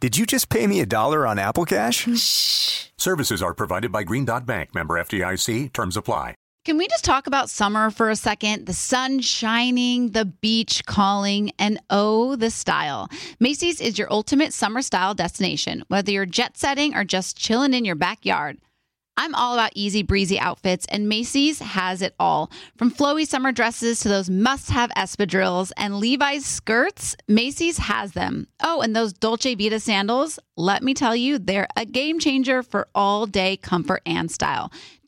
Did you just pay me a dollar on Apple Cash? Shh. Services are provided by Green Dot Bank, member FDIC. Terms apply. Can we just talk about summer for a second? The sun shining, the beach calling, and oh, the style. Macy's is your ultimate summer style destination, whether you're jet setting or just chilling in your backyard. I'm all about easy breezy outfits, and Macy's has it all. From flowy summer dresses to those must have espadrilles and Levi's skirts, Macy's has them. Oh, and those Dolce Vita sandals, let me tell you, they're a game changer for all day comfort and style.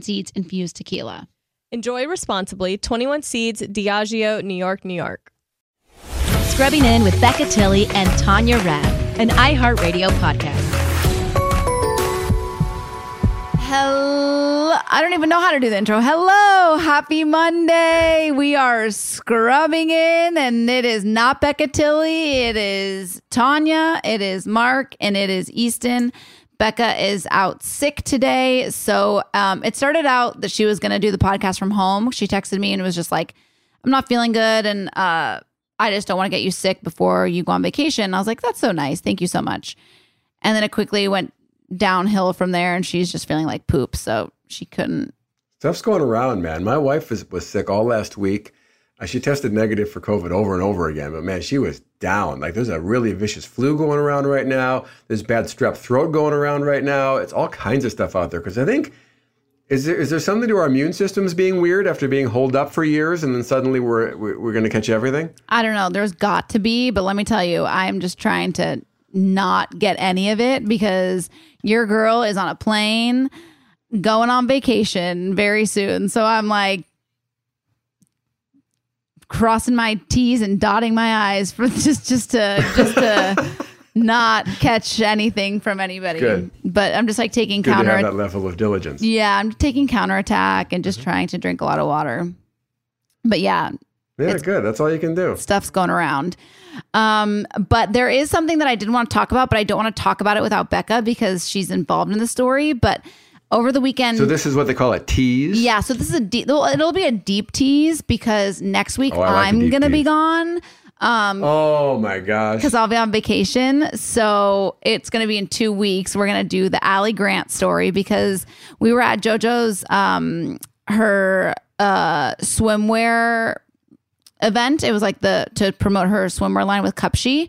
Seeds infused tequila. Enjoy responsibly. 21 Seeds, Diageo, New York, New York. Scrubbing In with Becca Tilley and Tanya Rad, an iHeartRadio podcast. Hello. I don't even know how to do the intro. Hello. Happy Monday. We are scrubbing in, and it is not Becca Tilley. It is Tanya. It is Mark, and it is Easton. Becca is out sick today. So um, it started out that she was going to do the podcast from home. She texted me and was just like, I'm not feeling good. And uh, I just don't want to get you sick before you go on vacation. I was like, that's so nice. Thank you so much. And then it quickly went downhill from there. And she's just feeling like poop. So she couldn't. Stuff's going around, man. My wife was, was sick all last week. Uh, she tested negative for COVID over and over again, but man, she was down. Like there's a really vicious flu going around right now. There's bad strep throat going around right now. It's all kinds of stuff out there. Because I think is there is there something to our immune systems being weird after being holed up for years, and then suddenly we're we're, we're going to catch everything? I don't know. There's got to be. But let me tell you, I'm just trying to not get any of it because your girl is on a plane going on vacation very soon. So I'm like, crossing my T's and dotting my I's for just just to just to not catch anything from anybody. Good. But I'm just like taking Good to have counter. that level of diligence. Yeah, I'm taking counterattack and just trying to drink a lot of water. But yeah, Yeah, good. That's all you can do. stuff's going around. Um, but there is something that I didn't want to talk about, but I don't want to talk about it without Becca because she's involved in the story. But over the weekend, So this is what they call a tease. yeah, so this is a deep. It'll, be a deep tease because next week Oh, I like a I'm gonna be gone. Um, Oh my gosh. because I'll be on vacation. So it's going to be in two weeks. We're going to do the Allie Grant story because we were at JoJo's, um, her uh, swimwear event. It was like the to promote her swimwear line with Cupshe.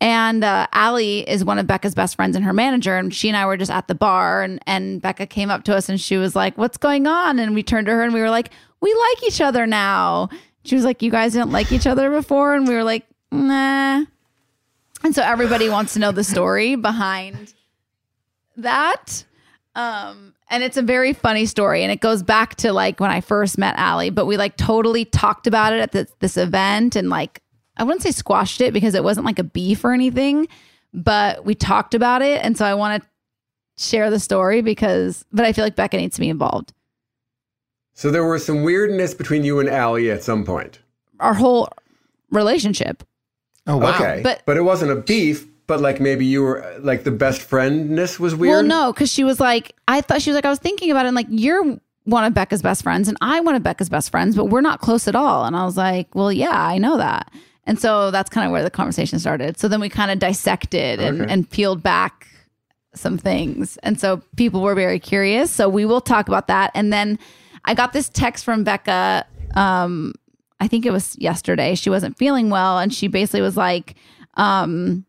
And uh, Allie is one of Becca's best friends and her manager. And she and I were just at the bar, and, and Becca came up to us and she was like, What's going on? And we turned to her and we were like, We like each other now. She was like, You guys didn't like each other before? And we were like, Nah. And so everybody wants to know the story behind that. Um, and it's a very funny story. And it goes back to like when I first met Allie, but we like totally talked about it at this, this event. And like, I wouldn't say squashed it because it wasn't like a beef or anything, but we talked about it. And so I want to share the story because, but I feel like Becca needs to be involved. So there was some weirdness between you and Allie at some point. Our whole relationship. Oh wow. Okay. But- but it wasn't a beef, but like maybe you were like the best friendness was weird. Well, no, because she was like, I thought she was like, I was thinking about it, and like, you're one of Becca's best friends, and I one of Becca's best friends, but we're not close at all. And I was like, well, yeah, I know that. And so that's kind of where the conversation started. So then we kind of dissected and, Okay. and peeled back some things. And so people were very curious. So we will talk about that. And then I got this text from Becca. Um, I think it was yesterday. She wasn't feeling well. And she basically was like, um,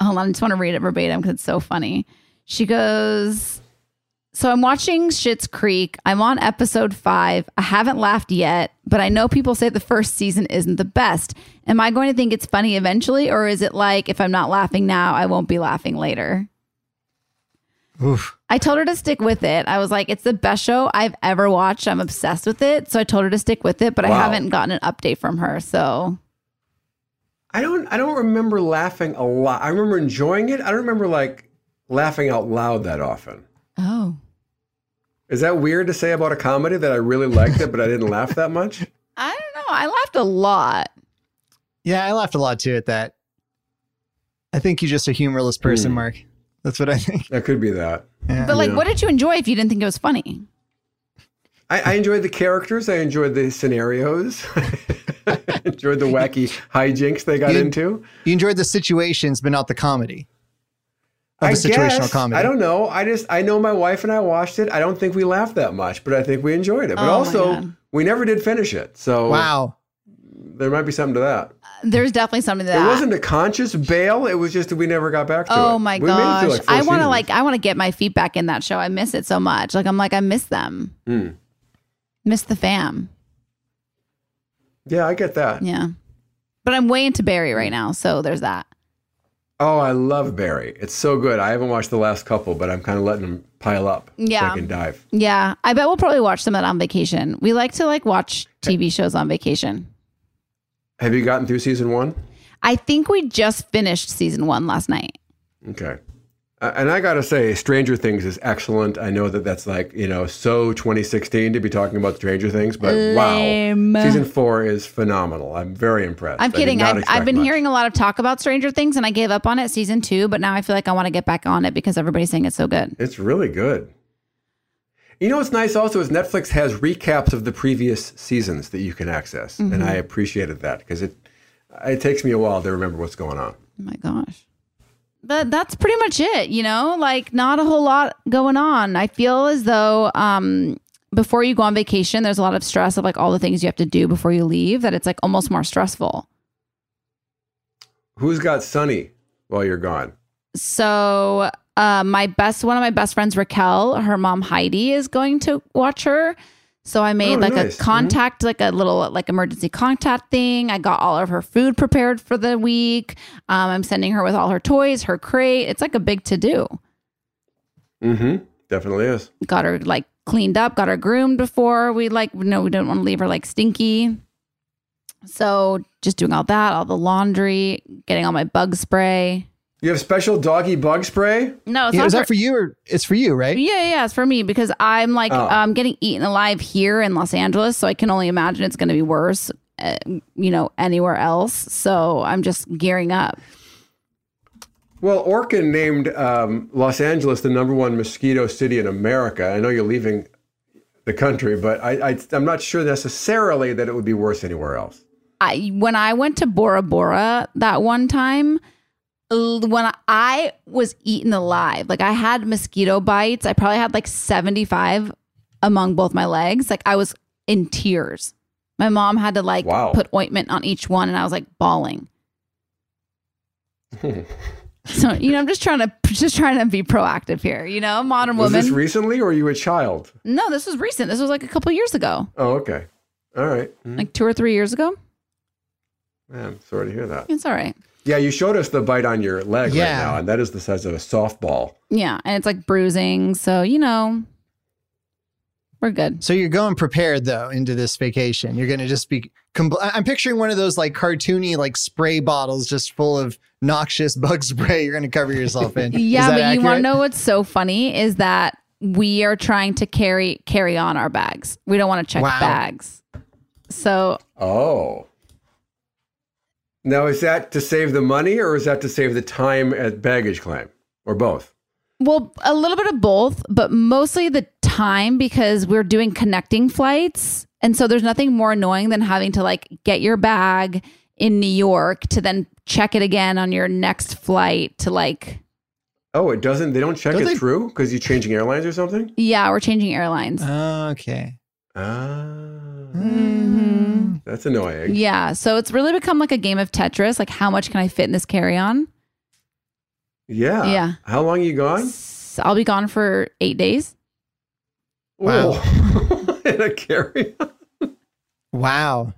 hold on, I just want to read it verbatim because it's so funny. She goes, So I'm watching Schitt's Creek. I'm on episode five. I haven't laughed yet, but I know people say the first season isn't the best. Am I going to think it's funny eventually, or is it like if I'm not laughing now, I won't be laughing later? Oof. I told her to stick with it. I was like, it's the best show I've ever watched. I'm obsessed with it. So I told her to stick with it, but I haven't gotten an update from her. So I don't I don't remember laughing a lot. I remember enjoying it. I don't remember like laughing out loud that often. Oh. Is that weird to say about a comedy that I really liked it, but I didn't laugh that much? I don't know. I laughed a lot. Yeah, I laughed a lot too at that. I think you're just a humorless person, Hmm. Mark. That's what I think. That could be that. Yeah. But like, Yeah. what did you enjoy if you didn't think it was funny? I, I enjoyed the characters. I enjoyed the scenarios. I enjoyed the wacky hijinks they got You- into. you enjoyed the situations, but not the comedy. Of the situational guess. comedy. I don't know. I just I know my wife and I watched it. I don't think we laughed that much, but I think we enjoyed it. But Oh also, we never did finish it. So Wow. there might be something to that. There's definitely something to that. It wasn't a conscious bail. It was just that we never got back to it. Oh my We made it through, gosh. like, I want to like I want to get my feet back in that show. I miss it so much. Like I'm like I miss them. Hmm. Miss the fam. Yeah, I get that. Yeah. But I'm way into Barry right now, so there's that. Oh, I love Barry. It's so good. I haven't watched the last couple, but I'm kind of letting them pile up so Yeah. I can dive. Yeah. I bet we'll probably watch some of that on vacation. We like to like watch TV shows on vacation. Have you gotten through season one? I think we just finished season one last night. Okay. And I got to say, Stranger Things is excellent. I know that that's like, you know, so 2016 to be talking about Stranger Things, but Lame. wow. Season four is phenomenal. I'm very impressed. I'm kidding. I've, I've been much. hearing a lot of talk about Stranger Things and I gave up on it season two, but now I feel like I want to get back on it because everybody's saying it's so good. It's really good. You know what's nice also is Netflix has recaps of the previous seasons that you can access, and Mm-hmm. I appreciated that because it it takes me a while to remember what's going on. Oh my gosh. But that's pretty much it, you know, like not a whole lot going on. I feel as though um before you go on vacation, there's a lot of stress of like all the things you have to do before you leave that it's like almost more stressful. Who's got Sunny while you're gone? So uh my best one of my best friends, Raquel, her mom Heidi is going to watch her. So I made Oh, like nice. a contact, like a little like emergency contact thing. I got all of her food prepared for the week. Um, I'm sending her with all her toys, her crate. It's like a big to do. Mm-hmm. Definitely is. got her like cleaned up, got her groomed before we like no, we didn't want to leave her like stinky. So just doing all that, all the laundry, getting all my bug spray. You have special doggy bug spray? No, it's Yeah, not is for, that for you or it's for you, right? yeah, yeah, it's for me because I'm like Oh. um getting eaten alive here in Los Angeles, so I can only imagine it's going to be worse, uh, you know, anywhere else. So I'm just gearing up. Well, Orkin named um, Los Angeles the number one mosquito city in America. I know you're leaving the country, but I, I, I'm not sure necessarily that it would be worse anywhere else. I when I went to Bora Bora that one time, l- when I was eaten alive, like I had mosquito bites. I probably had like 75 among both my legs. Like I was in tears. My mom had to like Wow. put ointment on each one and I was like bawling. so, you know, I'm just trying to just trying to be proactive here, you know, modern Was woman. this recently or you a child? no, this was recent. This was like a couple years ago. Oh, okay. All right. Mm, Like 2 or 3 years ago. man, sorry to hear that. It's all right. Yeah, you showed us the bite on your leg right now, and that is the size of a softball. Yeah, and it's like bruising. So, you know, We're good. So you're going prepared though into this vacation. You're going to just be. Compl- I- I'm picturing one of those like cartoony like spray bottles just full of noxious bug spray. You're going to cover yourself in. Yeah, that but you want to know what's so funny is that we are trying to carry carry on our bags. We don't want to check Wow. bags. So Oh. Now, is that to save the money or is that to save the time at baggage claim or both? Well, a little bit of both, but mostly the time because we're doing connecting flights. And so there's nothing more annoying than having to like get your bag in New York to then check it again on your next flight to like, Oh, it doesn't, they don't check Don't it they- through because you're changing airlines or something? yeah, we're changing airlines. Ah, okay. Ah, Mhm. that's annoying. Yeah. So it's really become like a game of Tetris. Like, how much can I fit in this carry on? Yeah. Yeah. How long are you gone? I'll be gone for eight days. Wow. In a carry on. Wow.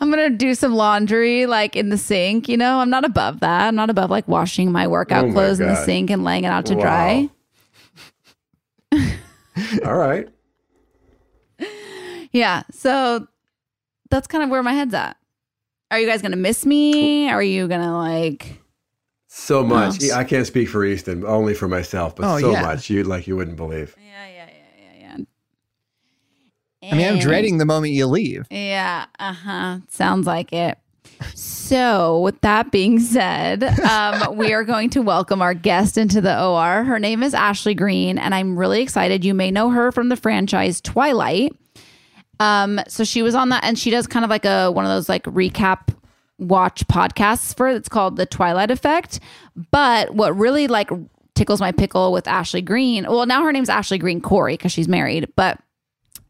I'm gonna do some laundry like in the sink. You know, I'm not above that. I'm not above like washing my workout Oh my clothes in the sink and laying it out to Wow. dry. All right. Yeah. So that's kind of where my head's at. Are you guys gonna miss me? Are you gonna like? So much. Oh. I can't speak for Easton, only for myself, but Oh, so yeah. much. You like you wouldn't believe. Yeah, yeah, yeah, yeah, yeah. I mean, I'm dreading the moment you leave. Yeah. Uh huh. Sounds like it. So, with that being said, um, we are going to welcome our guest into the OR. Her name is Ashley Greene, and I'm really excited. You may know her from the franchise Twilight. Um, so she was on that, and she does kind of like a one of those like recap watch podcasts for. It's called The Twilight Effect. But what really like tickles my pickle with Ashley Greene, well, now her name's Ashley Greene Khoury because she's married, but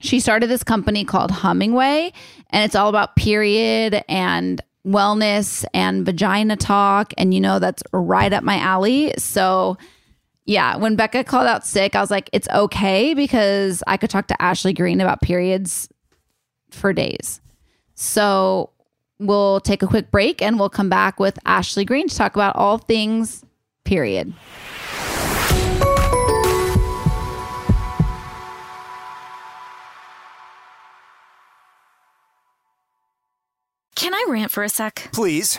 she started this company called Hummingway, and it's all about period and wellness and vagina talk. And you know, that's right up my alley. So, yeah, when Becca called out sick, I was like, it's okay because I could talk to Ashley Greene about periods for days. So, we'll take a quick break and we'll come back with Ashley Greene to talk about all things period. Can I rant for a sec? Please.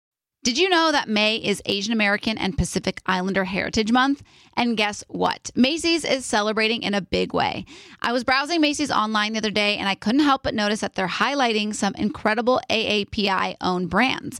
Did you know that May is Asian American and Pacific Islander Heritage Month? And guess what? Macy's is celebrating in a big way. I was browsing Macy's online the other day and I couldn't help but notice that they're highlighting some incredible AAPI owned brands.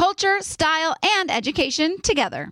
culture, style, and education together.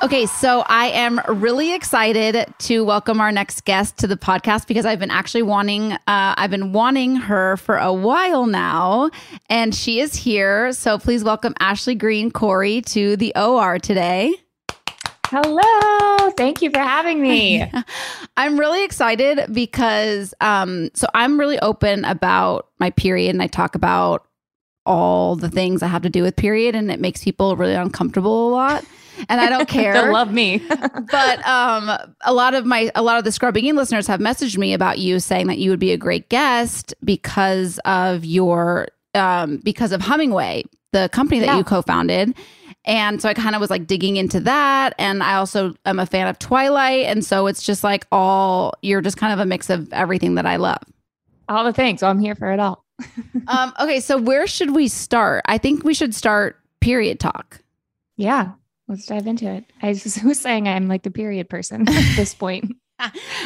Okay, so I am really excited to welcome our next guest to the podcast because I've been actually wanting, uh, I've been wanting her for a while now, and she is here. So please welcome Ashley Greene Khoury to the OR today. Hello. Thank you for having me. I'm really excited because, um, so I'm really open about my period, and I talk about all the things that have to do with period, and it makes people really uncomfortable a lot and I don't care. They'll love me. but um, a lot of my a lot of the scrubbing in listeners have messaged me about you saying that you would be a great guest because of your um, because of Hummingway, the company that Yeah. you co-founded. And so I kind of was like digging into that. And I also am a fan of Twilight. And so it's just like all, you're just kind of a mix of everything that I love. All the things. So I'm here for it all. um, okay. So where should we start? I think we should start period talk. Yeah. Let's dive into it. I was, was saying I'm like the period person at this point.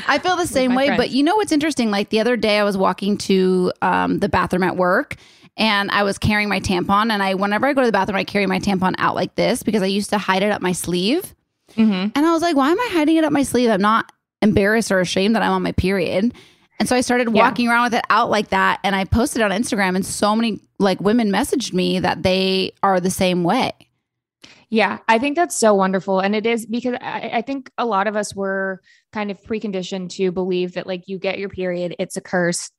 I feel the same way, but you know what's interesting? Like the other day, I was walking to um, the bathroom at work, and I was carrying my tampon. And I, whenever I go to the bathroom, I carry my tampon out like this because I used to hide it up my sleeve. Mm-hmm. And I was like, why am I hiding it up my sleeve? I'm not embarrassed or ashamed that I'm on my period. And so I started Yeah. walking around with it out like that, and I posted it on Instagram, and so many like women messaged me that they are the same way. Yeah, I think that's so wonderful. And it is because I, I think a lot of us were kind of preconditioned to believe that like you get your period, it's a curse.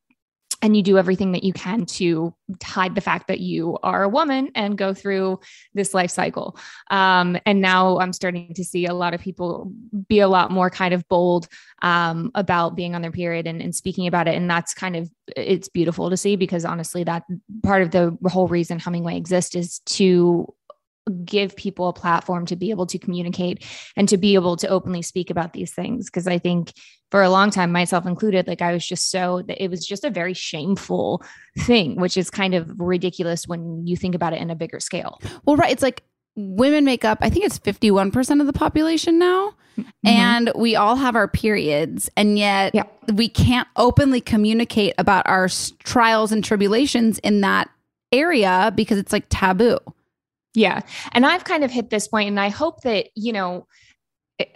And you do everything that you can to hide the fact that you are a woman and go through this life cycle. Um, and now I'm starting to see a lot of people be a lot more kind of bold um, about being on their period and, and speaking about it. And that's kind of, it's beautiful to see because honestly, that part of the whole reason Hummingway exists is to give people a platform to be able to communicate and to be able to openly speak about these things because i think for a long time myself included like i was just so it was just a very shameful thing which is kind of ridiculous when you think about it in a bigger scale Well, right. It's like women make up, I think it's 51% of the population now. Mm-hmm. And we all have our periods. And yet Yeah. we can't openly communicate about our trials and tribulations in that area because it's like taboo. Yeah. And I've kind of hit this point, and I hope that, you know,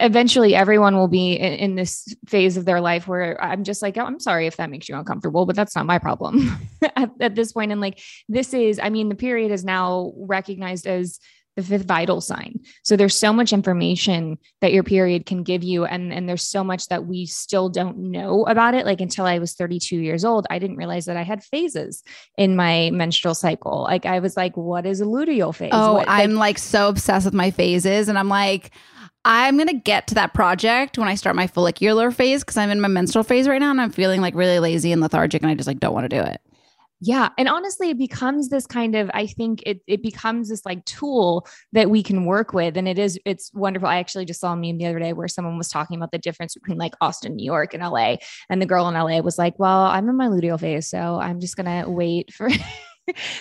eventually everyone will be in, in this phase of their life where I'm just like, oh, I'm sorry if that makes you uncomfortable, but that's not my problem at, at this point. And like, this is, I mean, the period is now recognized as the fifth vital sign. So there's so much information that your period can give you. And, and there's so much that we still don't know about it. Like until I was 32 years old, I didn't realize that I had phases in my menstrual cycle. Like I was like, what is a luteal phase? Oh, What- like, I'm like so obsessed with my phases. And I'm like, I'm going to get to that project when I start my follicular phase because I'm in my menstrual phase right now and I'm feeling like really lazy and lethargic and I just like don't want to do it. Yeah. And honestly, it becomes this kind of, I think it it becomes this like tool that we can work with. And it is, it's wonderful. I actually just saw a meme the other day where someone was talking about the difference between like Austin, New York, and LA. And the girl in LA was like, Well, I'm in my luteal phase. So I'm just gonna wait for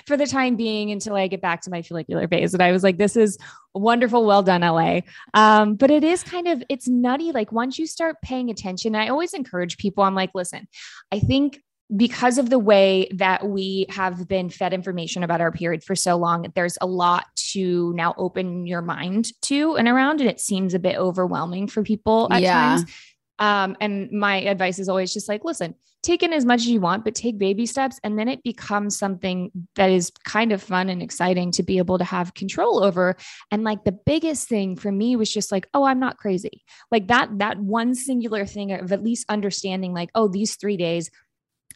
for the time being until I get back to my follicular phase. And I was like, this is wonderful. Well done, LA. Um, but it is kind of, it's nutty. Like once you start paying attention, I always encourage people, I'm like, listen, I think because of the way that we have been fed information about our period for so long, there's a lot to now open your mind to and around. And it seems a bit overwhelming for people at Yeah. times. Um, and my advice is always just like, listen, take in as much as you want, but take baby steps. And then it becomes something that is kind of fun and exciting to be able to have control over. And like the biggest thing for me was just like, oh, I'm not crazy. Like that, that one singular thing of at least understanding, like, oh, these three days,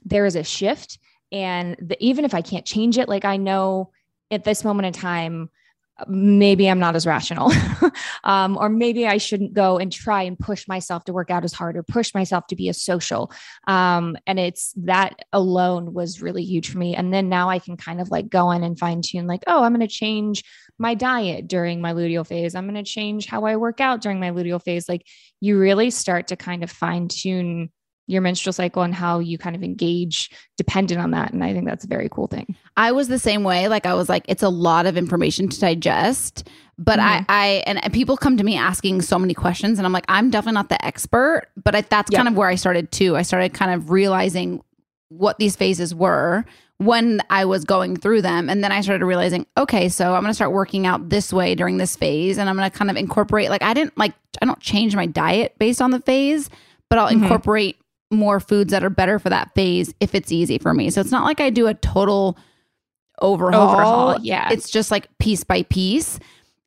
there is a shift. And the, even if I can't change it, like I know at this moment in time, maybe I'm not as rational. um, or maybe I shouldn't go and try and push myself to work out as hard or push myself to be as social. Um, and it's that alone was really huge for me. And then now I can kind of like go in and fine tune, like, oh, I'm going to change my diet during my luteal phase. I'm going to change how I work out during my luteal phase. Like you really start to kind of fine tune your menstrual cycle and how you kind of engage dependent on that. And I think that's a very cool thing. I was the same way. Like I was like, it's a lot of information to digest. But Mhm. I, I, and, and people come to me asking so many questions, and I'm like, I'm definitely not the expert. But I, that's kind of where I started too. I started kind of realizing what these phases were when I was going through them, and then I started realizing, okay, so I'm going to start working out this way during this phase, and I'm going to kind of incorporate. Like I didn't like, I don't change my diet based on the phase, but I'll Mhm. incorporate more foods that are better for that phase if it's easy for me. So it's not like I do a total overhaul. Overhaul, yeah. It's just like piece by piece.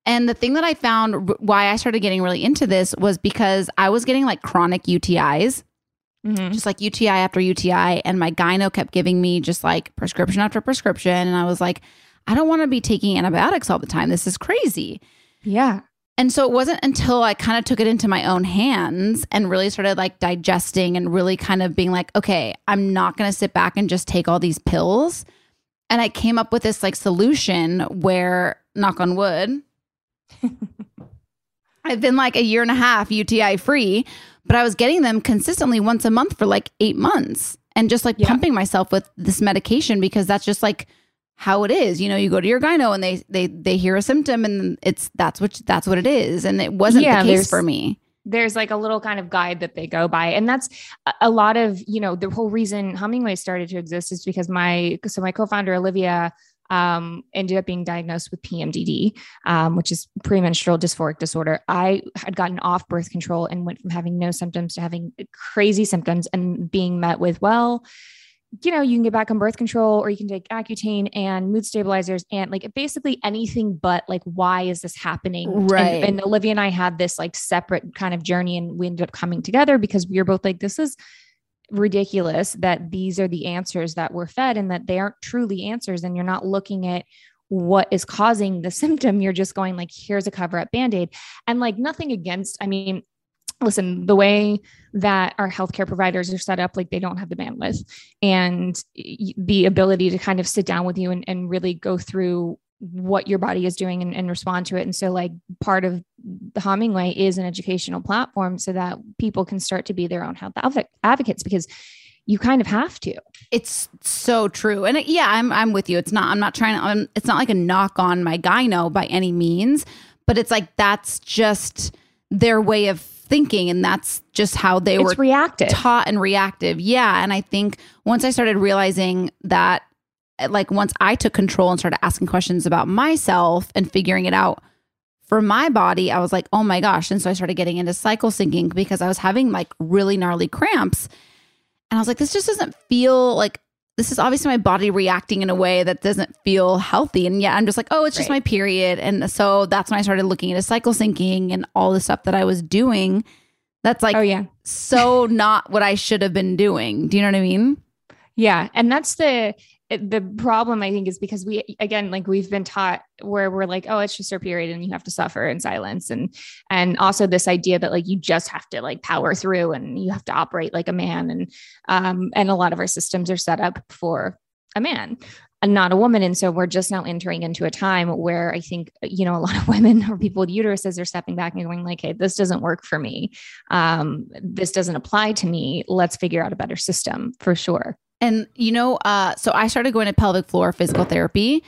And the thing that I found r- why I started getting really into this was because I was getting like chronic UTIs, Mhm. just like UTI after UTI. And my gyno kept giving me just like prescription after prescription. And I was like, I don't want to be taking antibiotics all the time. This is crazy. Yeah. And so it wasn't until I kind of took it into my own hands and really started like digesting and really kind of being like, okay, I'm not going to sit back and just take all these pills. And I came up with this like solution where, knock on wood, I've been like a year and a half UTI free, but I was getting them consistently once a month for like eight months and just like Yeah. pumping myself with this medication because that's just like how it is. You know, you go to your gyno and they they they hear a symptom and it's that's what that's what it is. And it wasn't Yeah, the case for me. there's like a little kind of guide that they go by and that's a- lot of you know the whole reason hummingway started to exist is because my so my co-founder olivia um, ended up being diagnosed with pmdd um, which is premenstrual dysphoric disorder i had gotten off birth control and went from having no symptoms to having crazy symptoms and being met with well you know, you can get back on birth control or you can take Accutane and mood stabilizers and like basically anything but like, why is this happening? And- Right. And, Olivia and I had this like separate kind of journey and we ended up coming together because we were both like, this is ridiculous that these are the answers that we're fed and that they aren't truly answers. And you're not looking at what is causing the symptom. You're just going like, here's a cover up band-aid. And like nothing against, I mean, listen, the way that our healthcare providers are set up, like they don't have the bandwidth and the ability to kind of sit down with you and, and really go through what your body is doing and, and respond to it. And so, like, part of the Hummingway is an educational platform so that people can start to be their own health advocates because you kind of have to. It's so true. And it, yeah, I'm I'm with you. It's not I'm not trying to I'm, it's not like a knock on my gyno by any means, but it's like that's just their way of thinking and that's just how they It's were reactive. taught and reactive. Yeah, and I think once I started realizing that like once I took control and started asking questions about myself and figuring it out for my body, I was like, "Oh my gosh." And so I started getting into cycle syncing because I was having like really gnarly cramps. And I was like, this just doesn't feel like this is obviously my body reacting in a way that doesn't feel healthy. And yet I'm just like, oh, it's just Right. my period. And so that's when I started looking into cycle syncing and all the stuff that I was doing. That's like oh, yeah. so not what I should have been doing. Do you know what I mean? Yeah. And that's the, it, the problem I think is because we again like we've been taught where we're like oh it's just your period and you have to suffer in silence. And and also this idea that like you just have to like power through and you have to operate like a man. And um and a lot of our systems are set up for a man and not a woman. And so we're just now entering into a time where I think you know a lot of women or people with uteruses are stepping back and going like hey this doesn't work for me. Um this doesn't apply to me. Let's figure out a better system for sure And you know, uh, so I started going to pelvic floor physical therapy,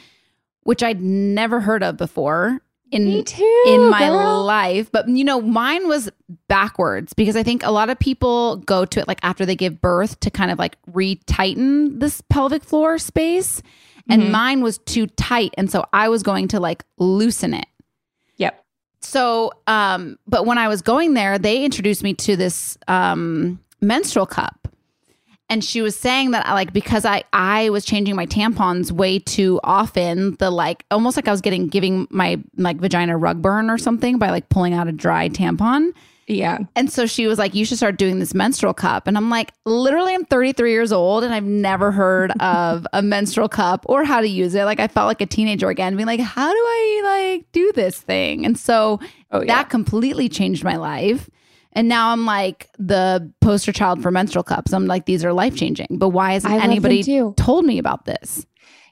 which I'd never heard of before in too, in my girl. life. But you know, mine was backwards because I think a lot of people go to it like after they give birth to kind of like retighten this pelvic floor space. And Mhm. mine was too tight. And so I was going to like loosen it. yep So, um, but when I was going there, they introduced me to this um, menstrual cup, and she was saying that I like because I I was changing my tampons way too often. The like almost like I was getting giving my like vagina rug burn or something by like pulling out a dry tampon. yeah And so she was like, "You should start doing this menstrual cup." And I'm like, "Literally, I'm 33 years old, and I've never heard of a menstrual cup or how to use it. Like, I felt like a teenager again, being like, "How do I like do this thing?" And so Oh, yeah. that completely changed my life. And now I'm like the poster child for menstrual cups. I'm like, these are life changing. But why hasn't I anybody told me about this?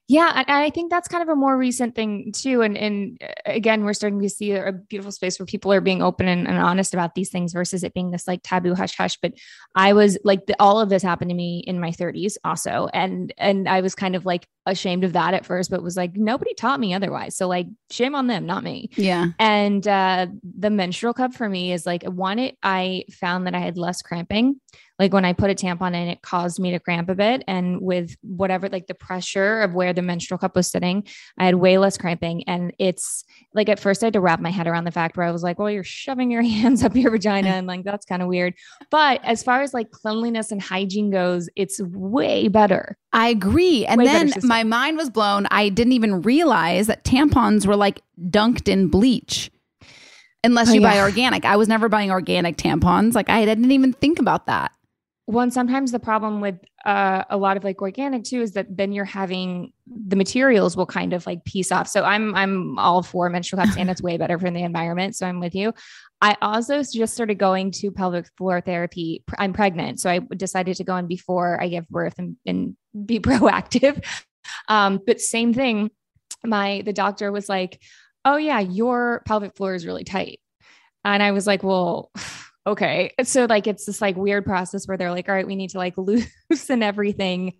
Yeah, and I think that's kind of a more recent thing too. And and uh, again, we're starting to see a beautiful space where people are being open and, and honest about these things versus it being this like taboo hush hush. But I was like, the, all of this happened to me in my 30s also, and and I was kind of like ashamed of that at first, but was like nobody taught me otherwise. So like, shame on them, not me. Yeah. And uh, the menstrual cup for me is like one, it I found that I had less cramping. Like when I put a tampon in, it caused me to cramp a bit. And with whatever, like the pressure of where the menstrual cup was sitting, I had way less cramping. And it's like at first I had to wrap my head around the fact where I was like, well, you're shoving your hands up your vagina. And like, that's kind of weird. But as far as like cleanliness and hygiene goes, it's way better. I agree. And Way then my mind was blown. I didn't even realize that tampons were like dunked in bleach. Unless Oh, you buy organic. I was never buying organic tampons. Like I didn't even think about that. One sometimes the problem with uh, a lot of like organic too is that then you're having the materials will kind of like piece off. So I'm I'm all for menstrual cups and it's way better for the environment. So I'm with you. I also just started going to pelvic floor therapy. I'm pregnant, so I decided to go in before I give birth and, and be proactive. Um, but same thing. My the doctor was like, "Oh yeah, your pelvic floor is really tight," and I was like, "Well." Okay. So like it's this like weird process where they're like, all right, we need to like loosen everything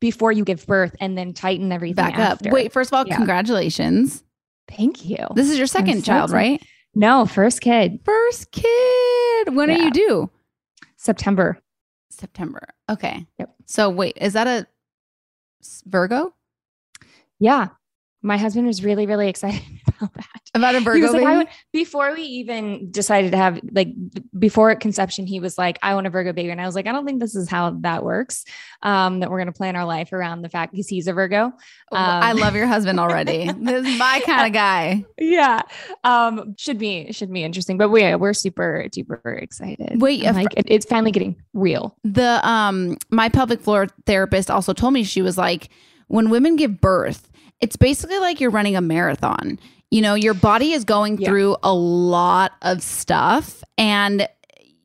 before you give birth and then tighten everything Back after. up. Wait, first of all, Yeah. congratulations. Thank you. This is your second so child, right? no, first kid, First kid. When are you due? September. September. Okay. Yep. So wait, is that a Virgo? Yeah. My husband was really, really excited about that. About a He Virgo like, I baby? before we even decided to have like before conception, he was like, I want a Virgo baby. And I was like, I don't think this is how that works. Um, that we're going to plan our life around the fact because he's a Virgo. I Um, love your husband already. this is my kind of guy. yeah um should be should be interesting but we we're super super excited Wait, fr- like it- it's finally getting real the um my pelvic floor therapist also told me she was like when women give birth it's basically like you're running a marathon you know your body is going Yeah. through a lot of stuff. And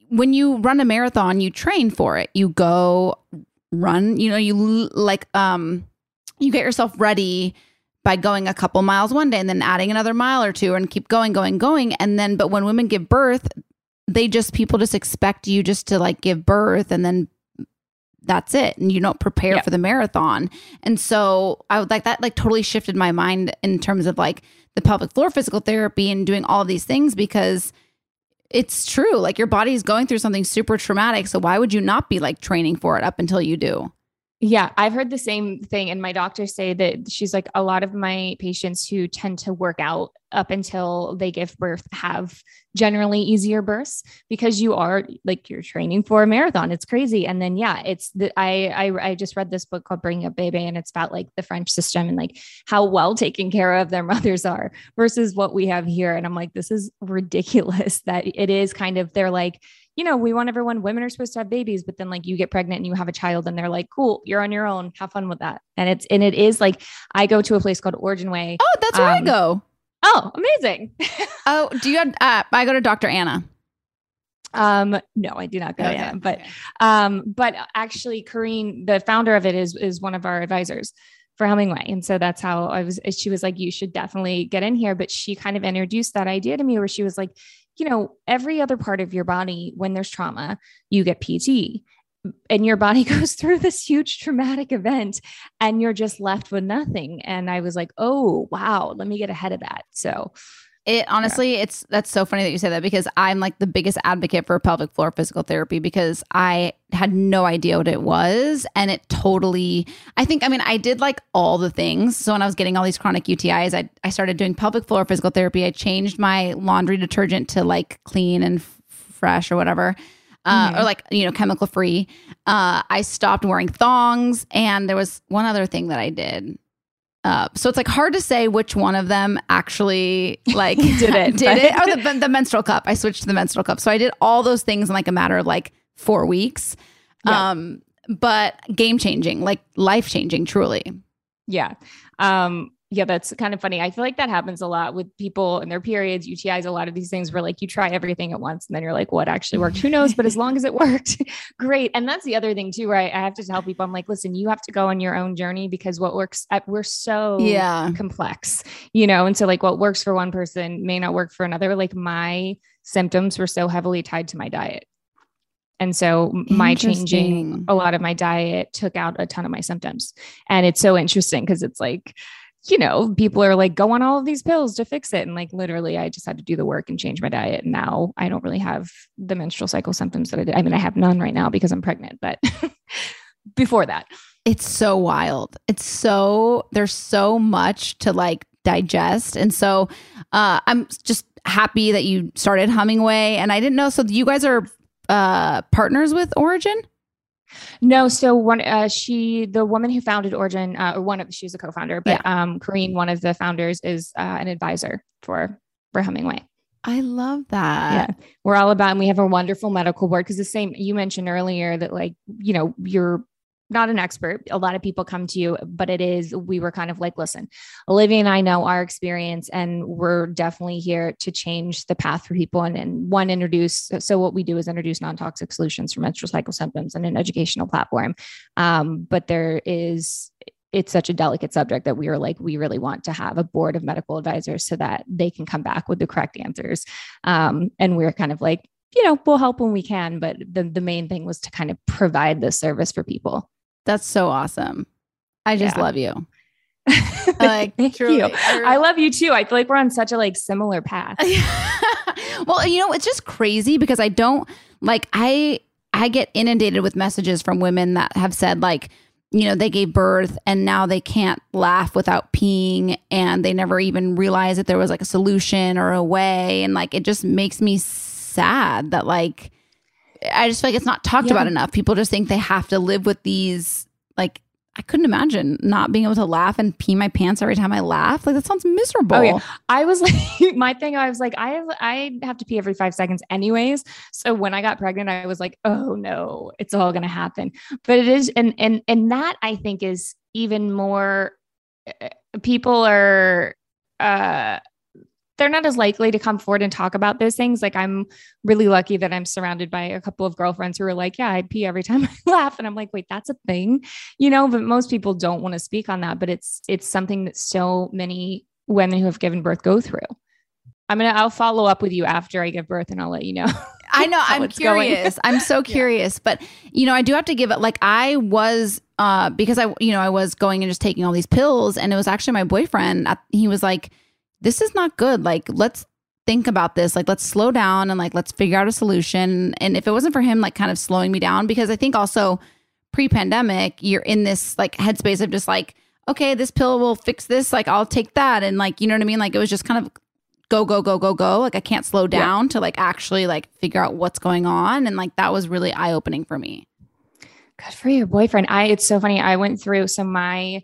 when you run a marathon you train for it. You go run you know you like um you get yourself ready by going a couple miles one day and then adding another mile or two and keep going going going. And then but when women give birth they just people just expect you just to like give birth and then that's it. And you don't prepare Yeah. for the marathon. And so i would like that like totally shifted my mind in terms of like the pelvic floor physical therapy and doing all these things because it's true. Like your body is going through something super traumatic. So why would you not be like training for it up until you do yeah i've heard the same thing and my doctors say that she's like a lot of my patients who tend to work out up until they give birth have generally easier births because you are like you're training for a marathon. It's crazy. And then yeah it's the I, I i just read this book called bringing up baby and it's about like the french system and like how well taken care of their mothers are versus what we have here. And i'm like this is ridiculous that it is kind of they're like you know, we want everyone, women are supposed to have babies, but then like you get pregnant and you have a child and they're like, cool, you're on your own. Have fun with that. And it's, and it is like, I go to a place called Origin Way. Oh, that's where I Um, go. Oh, amazing. Oh, do you have? Uh, I go to Dr. Anna. um, no, I do not go Okay, yet, but okay. Um, but actually, Corrine, the founder of it, is is one of our advisors for Hummingway, and so that's how I was. She was like, "You should definitely get in here." But she kind of introduced that idea to me, where she was like, "You know, every other part of your body, when there's trauma, you get PT." And your body goes through this huge traumatic event, and you're just left with nothing. And I was like, "Oh, wow! Let me get ahead of that." So, It honestly, it's that's so funny that you say that because I'm like the biggest advocate for pelvic floor physical therapy because I had no idea what it was. And it totally, I think, I mean, I did like all the things. So when I was getting all these chronic UTIs, I, I started doing pelvic floor physical therapy. I changed my laundry detergent to like clean and f- fresh or whatever. Uh, or like you know chemical free uh, i stopped wearing thongs and there was one other thing that i did uh, so it's like hard to say which one of them actually like Did it, did it. Oh the, the menstrual cup. I switched to the menstrual cup. So i did all those things in like a matter of like four weeks. Yeah. um but game changing like life changing truly. Yeah. Um, yeah, that's kind of funny. I feel like that happens a lot with people and their periods, UTIs, a lot of these things where like you try everything at once and then you're like, what actually worked? Who knows? But as long as it worked, great. And that's the other thing too, right? I have to tell people, I'm like, listen, you have to go on your own journey because what works, at, we're so yeah complex, you know? And so like what works for one person may not work for another. Like my symptoms were so heavily tied to my diet. And so my changing a lot of my diet took out a ton of my symptoms. And it's so interesting because it's like, you know, people are like, go on all of these pills to fix it. And like literally, I just had to do the work and change my diet. And now I don't really have the menstrual cycle symptoms that I did. I mean, I have none right now because I'm pregnant, but before that. it's so wild it's so there's so much to like digest and so uh i'm just happy that you started hummingway and i didn't know so you guys are uh partners with origin No, so one, uh, she, the woman who founded Origin, uh, or one of, she's a co-founder, but um, Corrine, one of the founders, is uh, an advisor for for Hummingway. i love that. Yeah. We're all about and we have a wonderful medical board because the same you mentioned earlier that like you know you're not an expert. A lot of people come to you but it is we were kind of like listen olivia and i know our experience and we're definitely here to change the path for people. And, and one introduce so what we do is introduce non-toxic solutions for menstrual cycle symptoms and an educational platform. Um, but there is it's such a delicate subject that we are like we really want to have a board of medical advisors so that they can come back with the correct answers. Um, and we're kind of like you know we'll help when we can but the, the main thing was to kind of provide this service for people that's so awesome. I just Yeah. love you. Like, thank truly. you. i love you too. I feel like we're on such a like similar path. Well, you know, it's just crazy because I don't like I I get inundated with messages from women that have said like, you know, they gave birth and now they can't laugh without peeing and they never even realized that there was like a solution or a way. And like it just makes me sad that like I just feel like it's not talked Yeah. about enough. People just think they have to live with these like I couldn't imagine not being able to laugh and pee my pants every time I laugh. Like that sounds miserable. Oh, yeah. I was like, my thing, I was like, I have, I have to pee every five seconds anyways. So when I got pregnant, I was like, oh no, it's all going to happen. But it is, and, and, and that I think is even more, uh, people are, uh, they're not as likely to come forward and talk about those things. Like I'm really lucky that I'm surrounded by a couple of girlfriends who are like, yeah, I pee every time I laugh. And I'm like, wait, that's a thing, you know, but most people don't want to speak on that, but it's, it's something that so many women who have given birth go through. I'm going to, I'll follow up with you after I give birth and I'll let you know. I know. I'm curious. I'm so curious. But you know, I do have to give it. Like I was, uh, because I, you know, I was going and just taking all these pills, and it was actually my boyfriend. uh, He was like, "This is not good. Like, let's think about this. Like, let's slow down and like let's figure out a solution." And if it wasn't for him, like, kind of slowing me down, because I think also pre-pandemic, you're in this like headspace of just like, okay, this pill will fix this. Like, I'll take that, and like, you know what I mean? Like, it was just kind of go go go go go like i can't slow down to like actually like figure out what's going on and like that was really eye opening for me Good for your boyfriend. I, it's so funny. I went through, so my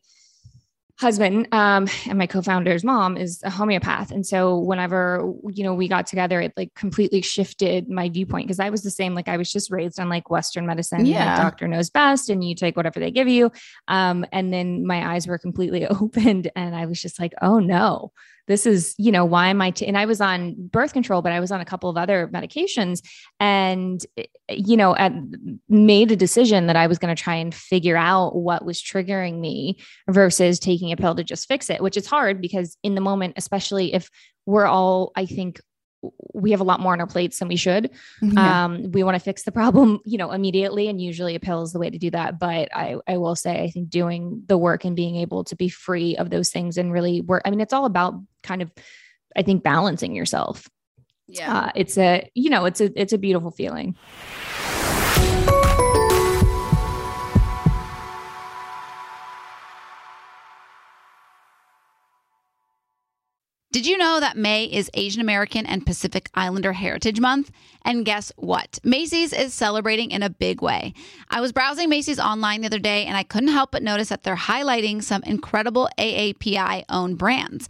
husband um, and my co-founder's mom is a homeopath. And so whenever you know we got together it like completely shifted my viewpoint because i was the same. Like i was just raised on like western medicine. Yeah. like doctor knows best and you take whatever they give you. Um, and then my eyes were completely opened and i was just like oh no this is you know why am i t-? and i was on birth control but i was on a couple of other medications and you know made a decision that i was going to try and figure out what was triggering me versus taking a pill to just fix it which is hard because in the moment especially if we're all i think we have a lot more on our plates than we should. Um, we want to fix the problem you know immediately and usually a pill is the way to do that. But i i will say i think doing the work and being able to be free of those things and really work i mean it's all about kind of i think balancing yourself. Yeah. uh, it's a you know it's a it's a beautiful feeling Did you know that May is Asian American and Pacific Islander Heritage Month? And guess what? Macy's is celebrating in a big way. I was browsing Macy's online the other day and I couldn't help but notice that they're highlighting some incredible AAPI owned brands.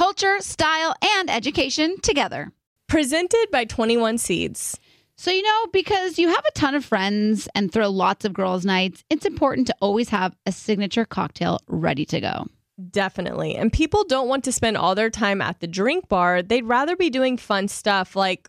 culture, style, and education together. Presented by 21 Seeds. So, you know, because you have a ton of friends and throw lots of girls' nights, it's important to always have a signature cocktail ready to go. Definitely. And people don't want to spend all their time at the drink bar. They'd rather be doing fun stuff like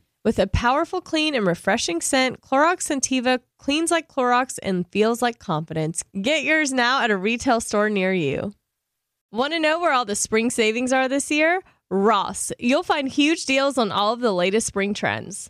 With a powerful, clean, and refreshing scent, Clorox Scentiva cleans like Clorox and feels like confidence. Get yours now at a retail store near you. Want to know where all the spring savings are this year? Ross. You'll find huge deals on all of the latest spring trends.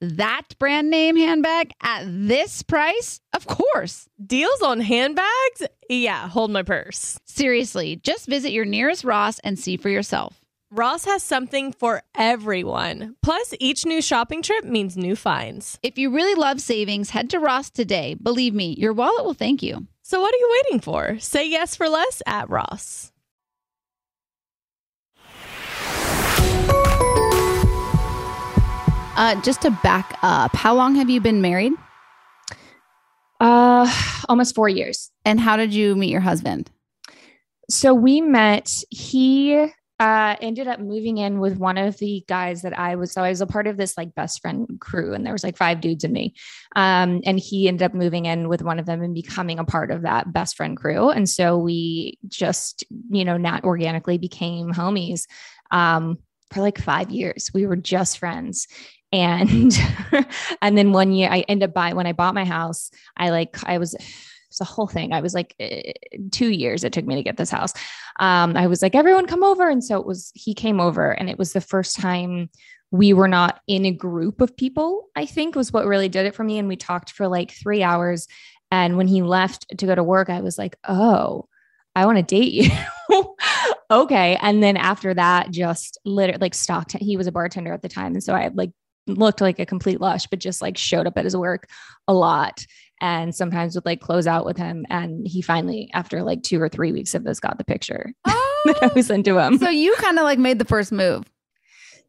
That brand name handbag at this price? Of course. Deals on handbags? Yeah, hold my purse. Seriously, just visit your nearest Ross and see for yourself. Ross has something for everyone. Plus, each new shopping trip means new finds. If you really love savings, head to Ross today. Believe me, your wallet will thank you. So, what are you waiting for? Say yes for less at Ross. Uh, just to back up, how long have you been married? Uh, almost four years. And how did you meet your husband? So we met. He uh, ended up moving in with one of the guys that I was. So I was a part of this like best friend crew, and there was like five dudes and me. Um, and he ended up moving in with one of them and becoming a part of that best friend crew. And so we just, you know, not organically became homies. Um, for like five years, we were just friends and and then one year i ended up buying when i bought my house i like i was it's a whole thing i was like eh, two years it took me to get this house um i was like everyone come over and so it was he came over and it was the first time we were not in a group of people i think was what really did it for me and we talked for like three hours and when he left to go to work i was like oh I want to date you. okay. And then after that, just literally like stalked him. He was a bartender at the time. And so I like looked like a complete lush, but just like showed up at his work a lot. And sometimes would like close out with him. And he finally, after like two or three weeks of this, got the picture Oh, that I was into him. so you kind of like made the first move.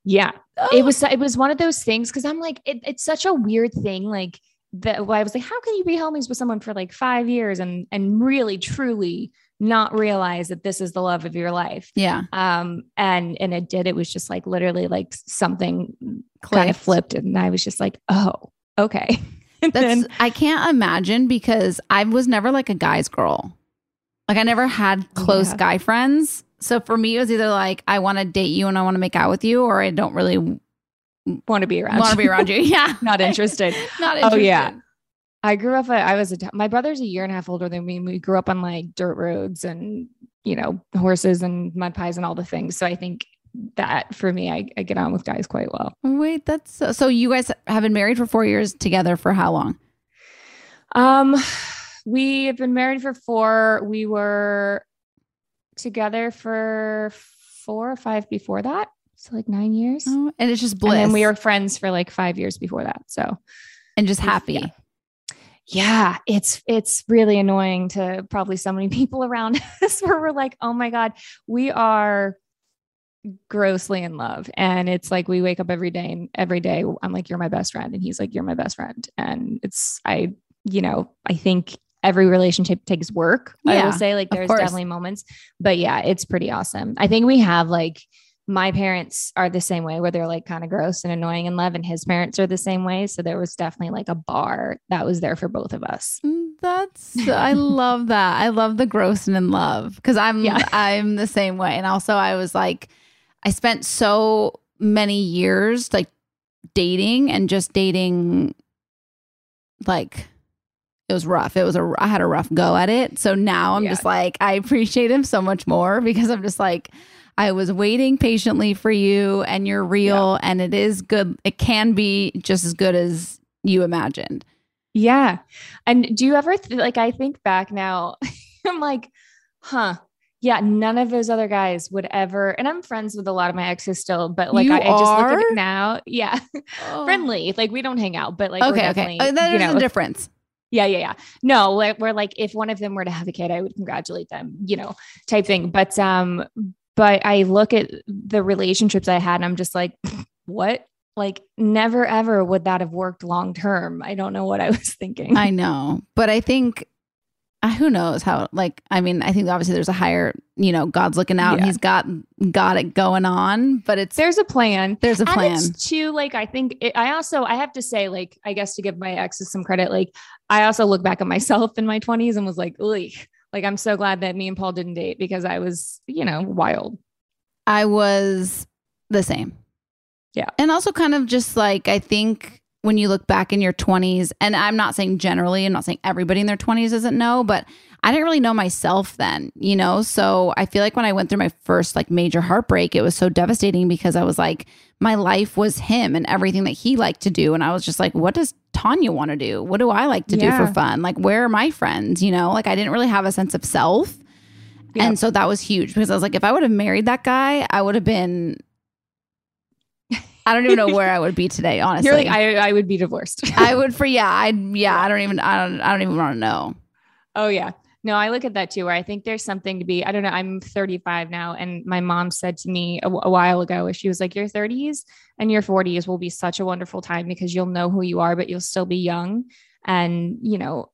yeah. Oh. It was it was one of those things because I'm like, it, it's such a weird thing. Like that well, I was like, how can you be homies with someone for like five years and and really truly not realize that this is the love of your life? Yeah. um and and it did it was just like literally like something kind of flipped and i was just like oh okay and That's then I can't imagine because I was never like a guy's girl. Like I never had close Yeah. guy friends. So for me, it was either like I want to date you and I want to make out with you, or I don't really want to be around Want to be around you. Yeah, not interested Not Oh, yeah. I grew up i was a my brother's a year and a half older than me and we grew up on like dirt roads and you know horses and mud pies and all the things so i think that for me i, I get on with guys quite well Wait, that's so, so. You guys have been married for four years together for how long? Um, we have been married for four. We were together for four or five before that. So like nine years. Oh, and it's just bliss. And we were friends for like five years before that. So and just happy. Yeah. Yeah, it's it's really annoying to probably so many people around us where we're like, oh my God, we are grossly in love. And it's like we wake up every day and every day I'm like, you're my best friend. And he's like, you're my best friend. And it's I, you know, I think every relationship takes work. I will say like there's definitely moments. But yeah, it's pretty awesome. I think we have like my parents are the same way where they're like kind of gross and annoying in love and his parents are the same way so there was definitely like a bar that was there for both of us Mm, That's I love that. I love the gross and in love because I'm Yeah. I'm the same way. And also I was like, I spent so many years like dating and just dating like it was rough. It was a I had a rough go at it. So now I'm Yeah. just like I appreciate him so much more because I'm just like I was waiting patiently for you and you're real and it is good. It can be just as good as you imagined. yeah and do you ever th- like i think back now i'm like huh yeah none of those other guys would ever and i'm friends with a lot of my exes still but like I, I just look at it now yeah friendly like we don't hang out but like we're okay, okay. definitely, Uh, There's know, a difference. Yeah, yeah, yeah. No, like we're like if one of them were to have a kid, I would congratulate them, you know, type thing. But um, but I look at the relationships I had and I'm just like, what? Like never ever would that have worked long term. I don't know what I was thinking. I know, but I think uh, who knows how. Like, I mean, I think obviously there's a higher, you know, God's looking out. and Yeah. He's got got it going on, but it's There's a plan. there's a And plan. it's too like I think it, I also I have to say like I guess to give my exes some credit like I also look back at myself in my 20s and was like, Ugh. Like I'm so glad that me and Paul didn't date because I was you know wild. I was the same. Yeah. And also kind of just like I think when you look back in your 20s and I'm not saying generally, I'm not saying everybody in their 20s doesn't know, but I didn't really know myself then, you know? So I feel like when I went through my first like major heartbreak, it was so devastating because I was like my life was him and everything that he liked to do and I was just like what does Tanya want to do? What do I like to do for fun? Like where are my friends, you know? Like I didn't really have a sense of self. Yeah. And so that was huge because I was like, if I would have married that guy, I would have been. I don't even know where I would be today. Honestly, You're like I I would be divorced. I would for yeah, I yeah, I don't even I don't I don't even want to know. Oh yeah. No, I look at that too, where I think there's something to be. I don't know. I'm 35 now, and my mom said to me a, a while ago, she was like, Your 30s and your 40s will be such a wonderful time because you'll know who you are, but you'll still be young and, you know,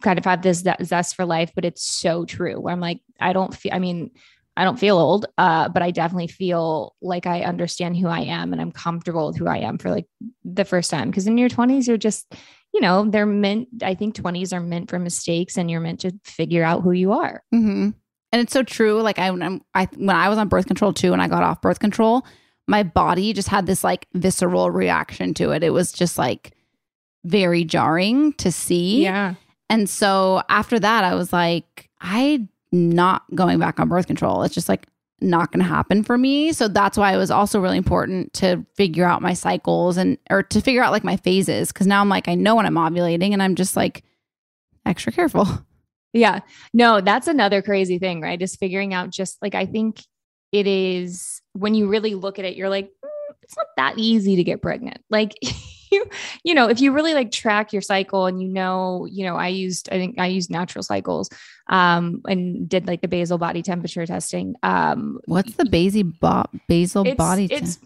kind of have this zest for life. But it's so true. Where I'm like, I don't feel, I mean, I don't feel old, uh, but I definitely feel like I understand who I am and I'm comfortable with who I am for like the first time. Because in your 20s, you're just, you know, they're meant, I think 20s are meant for mistakes and you're meant to figure out who you are. Mm-hmm. And it's so true. Like I, I'm, I, when I was on birth control too, and I got off birth control, my body just had this like visceral reaction to it. It was just like very jarring to see. Yeah. And so after that, I was like, I not going back on birth control. It's just like not going to happen for me. So that's why it was also really important to figure out my cycles and or to figure out like my phases cuz now I'm like I know when I'm ovulating and I'm just like extra careful. Yeah. No, that's another crazy thing, right? Just figuring out just like I think it is when you really look at it you're like mm, it's not that easy to get pregnant. Like you, you know, if you really like track your cycle and you know, you know, I used, I think I used natural cycles um, and did like the basal body temperature testing. Um, What's the basal, bo- basal it's, body? It's,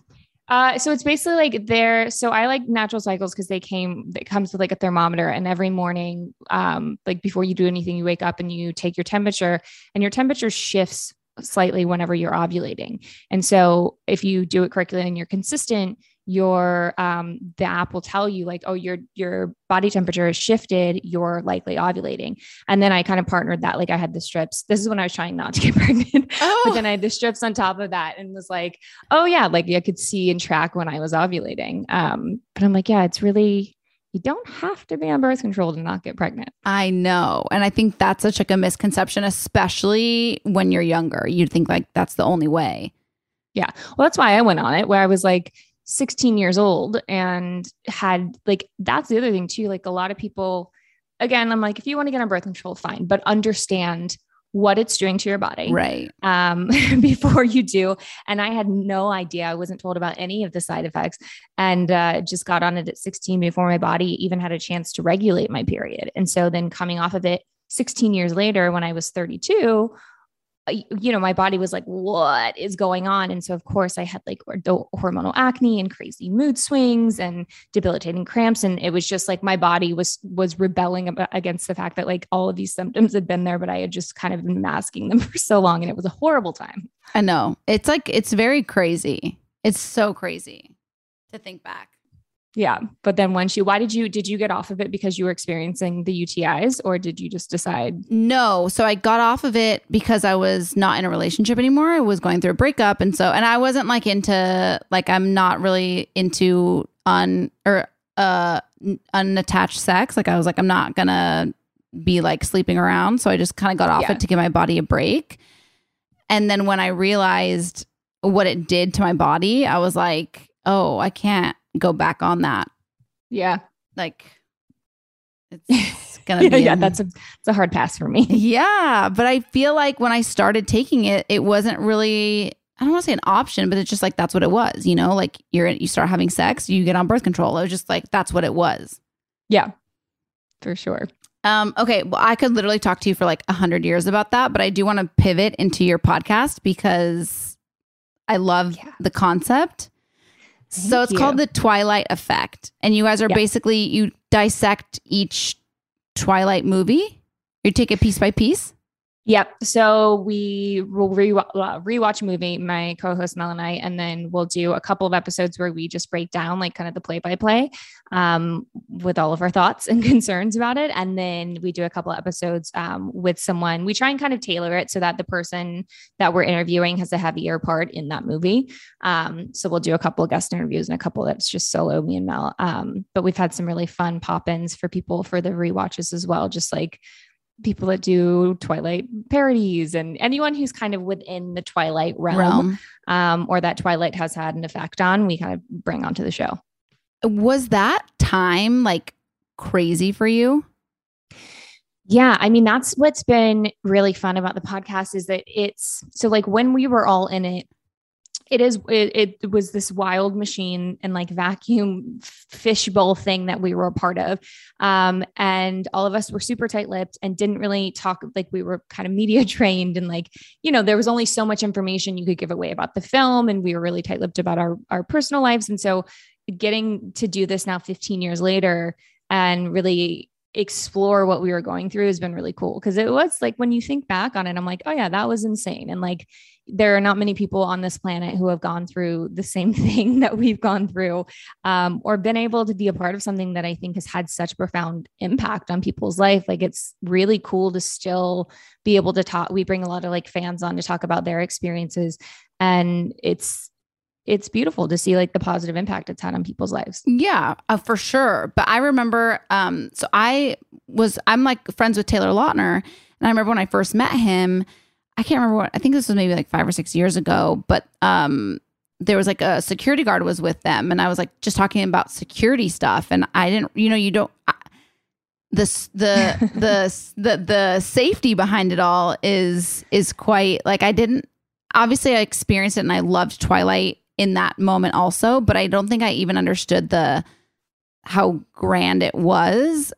uh, so it's basically like there. So I like natural cycles because they came. It comes with like a thermometer, and every morning, um, like before you do anything, you wake up and you take your temperature, and your temperature shifts slightly whenever you're ovulating. And so if you do it correctly and you're consistent, your um, the app will tell you like oh your your body temperature has shifted you're likely ovulating and then i kind of partnered that like i had the strips this is when i was trying not to get pregnant oh. but then i had the strips on top of that and was like oh yeah like i could see and track when i was ovulating um, but i'm like yeah it's really you don't have to be on birth control to not get pregnant. I know. And I think that's such like a misconception, especially when you're younger. You'd think like that's the only way. Yeah. Well, that's why I went on it, where I was like, 16 years old and had like that's the other thing too like a lot of people again i'm like if you want to get on birth control fine but understand what it's doing to your body right. um before you do. And i had no idea i wasn't told about any of the side effects. And uh, just got on it at 16 before my body even had a chance to regulate my period. And so then coming off of it 16 years later when i was 32 Uh, you know, my body was like, what is going on? And so, of course, I had like hormonal acne and crazy mood swings and debilitating cramps. And it was just like my body was was rebelling against the fact that like all of these symptoms had been there, but I had just kind of been masking them for so long, and it was a horrible time. I know it's like it's very crazy. It's so crazy to think back. Yeah. But then once you, why did you, did you get off of it because you were experiencing the UTIs or did you just decide? No. So I got off of it because I was not in a relationship anymore. I was going through a breakup. And so, and I wasn't like into, like, I'm not really into un or, uh, unattached sex. Like I was like, I'm not gonna be like sleeping around. So I just kind of got off yeah. it to give my body a break. And then when I realized what it did to my body, I was like, oh, I can't go back on that. Yeah. Like it's gonna yeah, be yeah, that's a it's a hard pass for me. Yeah. But I feel like when I started taking it, it wasn't really I don't want to say an option, but it's just like that's what it was, you know, like you're you start having sex, you get on birth control. It was just like that's what it was. Yeah. For sure. Um, okay, well, I could literally talk to you for like a hundred years about that, but I do want to pivot into your podcast because I love yeah. the concept so it's you. called the Twilight Effect. And you guys are yep. basically you dissect each Twilight movie. You take it piece by piece. Yep. So we will re- rewatch a movie, my co-host Mel and I, and then we'll do a couple of episodes where we just break down like kind of the play-by-play um, with all of our thoughts and concerns about it, and then we do a couple of episodes um, with someone. We try and kind of tailor it so that the person that we're interviewing has a heavier part in that movie. Um, so we'll do a couple of guest interviews and a couple that's just solo me and Mel. Um, but we've had some really fun pop-ins for people for the re-watches as well, just like people that do Twilight parodies and anyone who's kind of within the Twilight realm, realm. Um, or that Twilight has had an effect on, we kind of bring onto the show. Was that time like crazy for you? Yeah, I mean that's what's been really fun about the podcast is that it's so like when we were all in it it is it, it was this wild machine and like vacuum fishbowl thing that we were a part of. Um and all of us were super tight-lipped and didn't really talk like we were kind of media trained and like you know there was only so much information you could give away about the film and we were really tight-lipped about our our personal lives. And so getting to do this now 15 years later and really explore what we were going through has been really cool. Because it was like when you think back on it I'm like oh yeah that was insane. And like there are not many people on this planet who have gone through the same thing that we've gone through um, or been able to be a part of something that I think has had such profound impact on people's life. Like it's really cool to still be able to talk. We bring a lot of like fans on to talk about their experiences and it's it's beautiful to see like the positive impact it's had on people's lives. Yeah, uh, for sure. But I remember, um, so I was, I'm like friends with Taylor Lautner. And I remember when I first met him, I can't remember what I think this was maybe like five or six years ago, but um there was like a security guard was with them and I was like just talking about security stuff and I didn't you know you don't I, the the the the the safety behind it all is is quite like I didn't obviously I experienced it and I loved Twilight in that moment also, but I don't think I even understood the how grand it was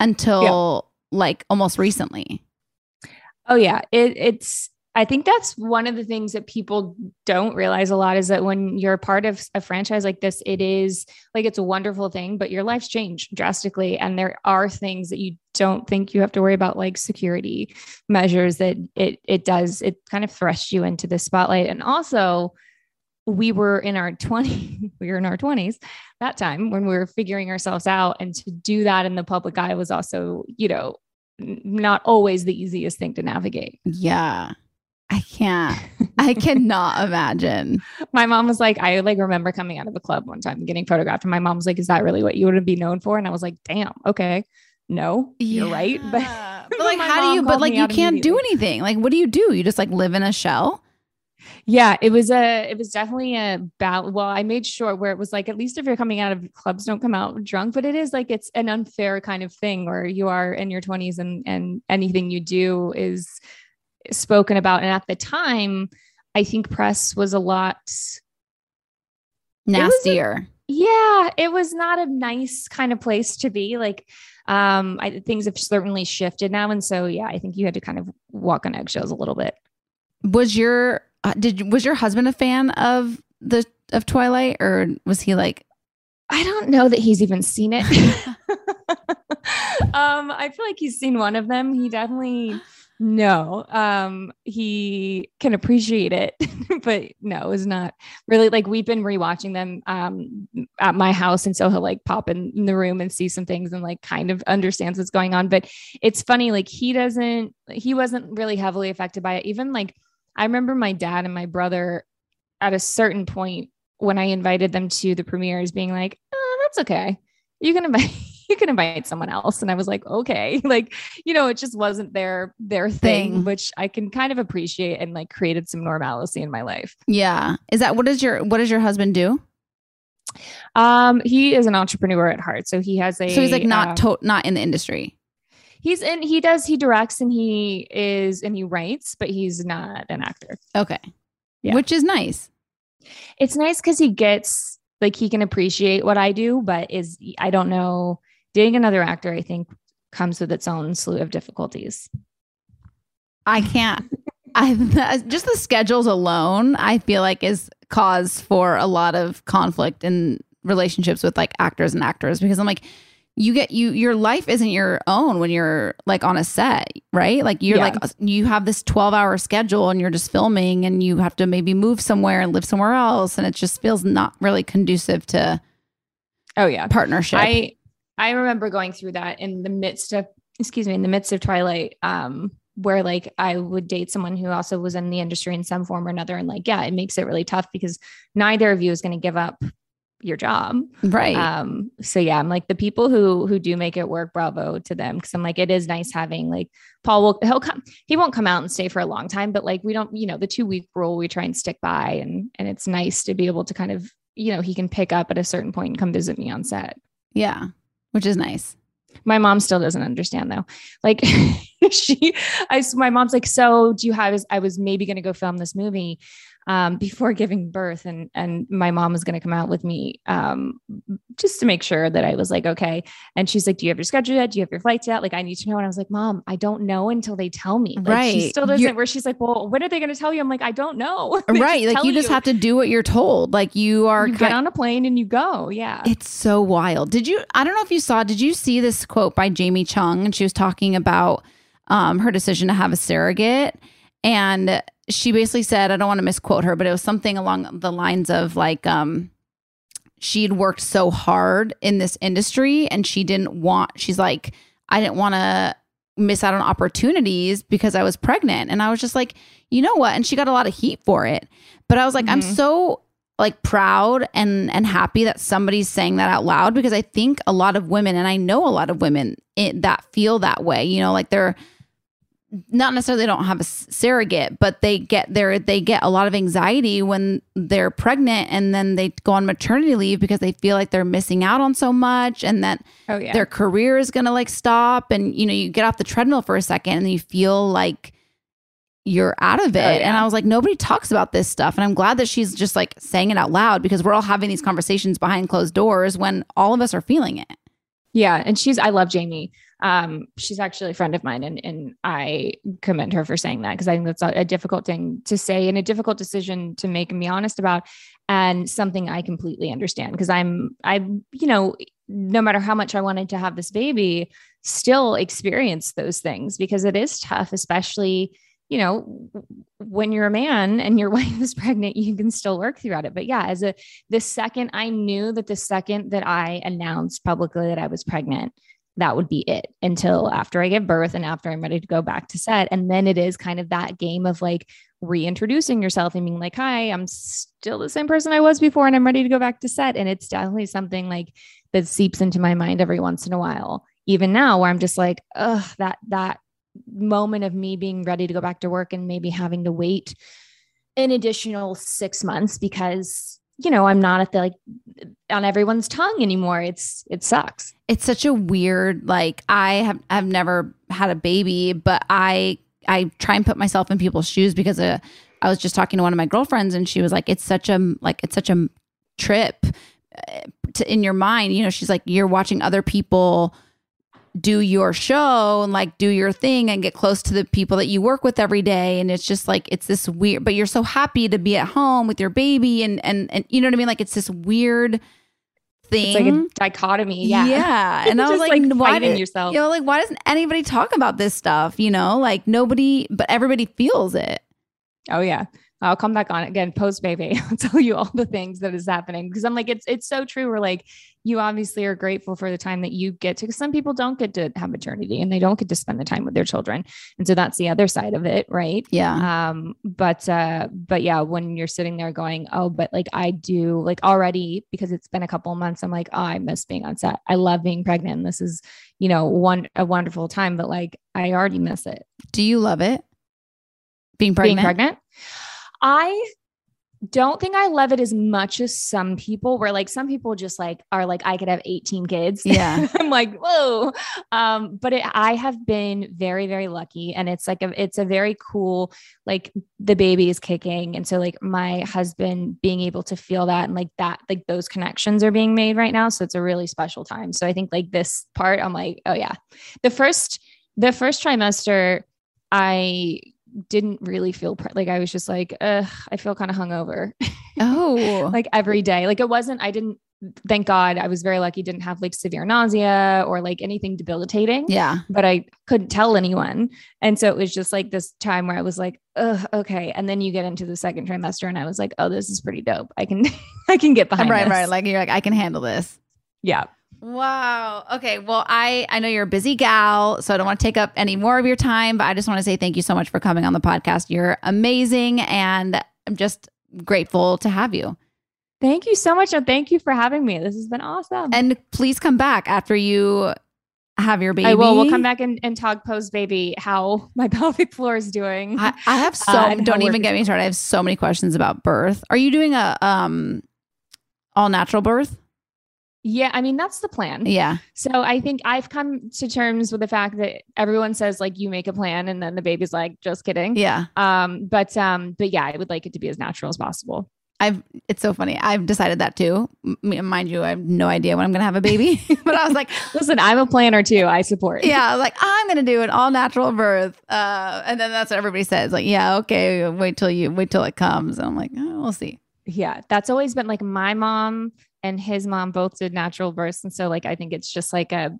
until yeah. like almost recently. Oh yeah, it, it's. I think that's one of the things that people don't realize a lot is that when you're part of a franchise like this, it is like it's a wonderful thing, but your life's changed drastically, and there are things that you don't think you have to worry about, like security measures. That it it does it kind of thrusts you into the spotlight, and also we were in our 20 we were in our 20s that time when we were figuring ourselves out and to do that in the public eye was also you know not always the easiest thing to navigate. Yeah. I can't. I cannot imagine. My mom was like, I like remember coming out of a club one time and getting photographed, and my mom was like, "Is that really what you would be known for?" And I was like, "Damn, okay, no, yeah. you're right." But, but like, how do you? But like, you can't do anything. Like, what do you do? You just like live in a shell yeah it was a it was definitely a battle well i made sure where it was like at least if you're coming out of clubs don't come out drunk but it is like it's an unfair kind of thing where you are in your 20s and and anything you do is spoken about. And at the time i think press was a lot nastier. A, yeah it was not a nice kind of place to be. Like um I, things have certainly shifted now. And so yeah i think you had to kind of walk on eggshells a little bit. Was your uh, did was your husband a fan of the of Twilight, or was he like? I don't know that he's even seen it. um, I feel like he's seen one of them. He definitely no. Um, he can appreciate it, but no, it was not really like we've been rewatching them um at my house, and so he'll like pop in, in the room and see some things and like kind of understands what's going on. But it's funny, like he doesn't, he wasn't really heavily affected by it. Even like I remember my dad and my brother at a certain point when I invited them to the premieres being like, oh, that's okay. You can invite you can invite someone else. And I was like, okay. Like, you know, it just wasn't their their thing, thing, which I can kind of appreciate and like created some normalcy in my life. Yeah. Is that what does your what does your husband do? Um, he is an entrepreneur at heart. So he has a So he's like not uh, to- not in the industry he's in he does he directs and he is and he writes but he's not an actor. Okay. Yeah. which is nice. It's nice because he gets like he can appreciate what i do but is i don't know dating another actor i think comes with its own slew of difficulties. I can't. I just the schedules alone i feel like is cause for a lot of conflict in relationships with like actors and actors because i'm like you get you your life isn't your own when you're like on a set right like you're yeah. like you have this 12 hour schedule and you're just filming and you have to maybe move somewhere and live somewhere else and it just feels not really conducive to oh yeah partnership i i remember going through that in the midst of excuse me in the midst of twilight um where like I would date someone who also was in the industry in some form or another. And like, yeah, it makes it really tough because neither of you is going to give up your job. Right. Um, so yeah, I'm like the people who who do make it work, bravo to them. Cause I'm like, it is nice having like Paul will he'll come, he won't come out and stay for a long time, but like we don't, you know, the two week rule we try and stick by and and it's nice to be able to kind of, you know, he can pick up at a certain point and come visit me on set. Yeah. Which is nice. My mom still doesn't understand though. Like she I my mom's like, so do you have I was maybe gonna go film this movie um, before giving birth, and and my mom was going to come out with me um, just to make sure that I was like okay. And she's like, "Do you have your schedule yet? Do you have your flights yet? Like, I need to know." And I was like, "Mom, I don't know until they tell me." Like, Right. She still doesn't. You're- where she's like, "Well, when are they going to tell you?" I'm like, "I don't know." Right. Like tell you just have to do what you're told. Like you are You get on a plane and you go. Yeah. It's so wild. Did you? I don't know if you saw. Did you see this quote by Jamie Chung? And she was talking about um, her decision to have a surrogate, and she basically said, I don't want to misquote her, but it was something along the lines of like, um, she'd worked so hard in this industry, and she didn't want. She's like, I didn't want to miss out on opportunities because I was pregnant, and I was just like, you know what? And she got a lot of heat for it, but I was like, I'm Mhm. so like proud and and happy that somebody's saying that out loud because I think a lot of women and I know a lot of women it, that feel that way. You know, like they're not necessarily they don't have a surrogate, but they get their they get a lot of anxiety when they're pregnant and then they go on maternity leave because they feel like they're missing out on so much and that oh yeah. their career is going to like stop and you know you get off the treadmill for a second and you feel like you're out of oh, it Oh, yeah. and i was like nobody talks about this stuff and i'm glad that she's just like saying it out loud because we're all having these conversations behind closed doors when all of us are feeling it Yeah, and she's I love Jamie. Um, she's actually a friend of mine, and and I commend her for saying that because I think that's a, a difficult thing to say and a difficult decision to make and be honest about, and something I completely understand because I'm I you know no matter how much I wanted to have this baby, still experience those things because it is tough, especially you know when you're a man and your wife is pregnant you can still work throughout it. But yeah as a the second I knew that the second that I announced publicly that I was pregnant, that would be it until after I give birth and after I'm ready to go back to set. And then it is kind of that game of like reintroducing yourself and being like, hi, I'm still the same person I was before and I'm ready to go back to set. And it's definitely something like that seeps into my mind every once in a while. Even now, where I'm just like, ugh, that that moment of me being ready to go back to work and maybe having to wait an additional six months because you know i'm not at the like on everyone's tongue anymore. It's it sucks. It's such a weird like i have i've never had a baby but i i try and put myself in people's shoes because uh, i was just talking to one of my girlfriends and she was like it's such a like it's such a trip uh, to, in your mind. You know she's like you're watching other people do your show and like do your thing and get close to the people that you work with every day and it's just like it's this weird but you're so happy to be at home with your baby and and and you know what i mean like it's this weird thing it's like a dichotomy yeah yeah. And I was like, like, why did, yourself. You know, like why doesn't anybody talk about this stuff? You know, like nobody, but everybody feels it. oh yeah i'll come back on again post baby i'll tell you all the things that is happening because i'm like it's it's so true we're like you obviously are grateful for the time that you get to because some people don't get to have maternity and they don't get to spend the time with their children and so that's the other side of it right Yeah. um but uh but yeah when you're sitting there going oh but like i do like already because it's been a couple of months i'm like oh i miss being on set i love being pregnant this is you know one a wonderful time but like i already miss it Do you love it? Being pregnant? being pregnant i don't think I love it as much as some people where like some people just like are like I could have 18 kids. Yeah. I'm like, whoa. Um, but it, I have been very, very lucky. And it's like a it's a very cool, like the baby is kicking. And so like my husband being able to feel that and like that, like those connections are being made right now. So it's a really special time. So I think like this part, I'm like, oh yeah. The first, the first trimester, I didn't really feel pre- like I was just like, uh, I feel kind of hungover Oh. like every day. Like it wasn't, I didn't, thank God, I was very lucky, didn't have like severe nausea or like anything debilitating, yeah. but I couldn't tell anyone. And so it was just like this time where I was like, okay. And then you get into the second trimester and I was like, oh, this is pretty dope. I can, I can get behind Right, this. right. Like you're like, I can handle this. yeah. Wow. Okay. Well, I I know you're a busy gal, so I don't want to take up any more of your time, but I just want to say thank you so much for coming on the podcast. You're amazing and I'm just grateful to have you. Thank you so much. And thank you for having me. This has been awesome. And please come back after you have your baby. I will. We'll come back and, and talk post baby how my pelvic floor is doing. I, I have so Uh, don't even get me started. I have so many questions about birth. Are you doing a um all natural birth? Yeah, I mean that's the plan. Yeah. So I think I've come to terms with the fact that everyone says like you make a plan and then the baby's like just kidding. Yeah. Um but um but yeah, I would like it to be as natural as possible. I've it's so funny. I've decided that too. M- mind you, I have no idea when I'm gonna have a baby. but I was like, Listen, I'm a planner too. I support. yeah, I was like I'm gonna do an all natural birth. Uh, and then that's what everybody says. Like, yeah, okay, wait till you wait till it comes. And I'm like, oh, we'll see. Yeah. That's always been like my mom and his mom both did natural births. And so like I think it's just like a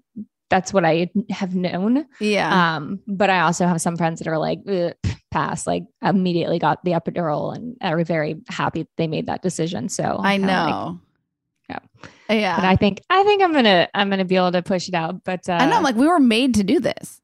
that's what I have known. Yeah. Um, but I also have some friends that are like, "Ugh, pass, like immediately got the epidural and are very happy they made that decision. So I I'm like, know. Yeah. Yeah. but I think I think I'm gonna I'm gonna be able to push it out. But uh, I know, like we were made to do this.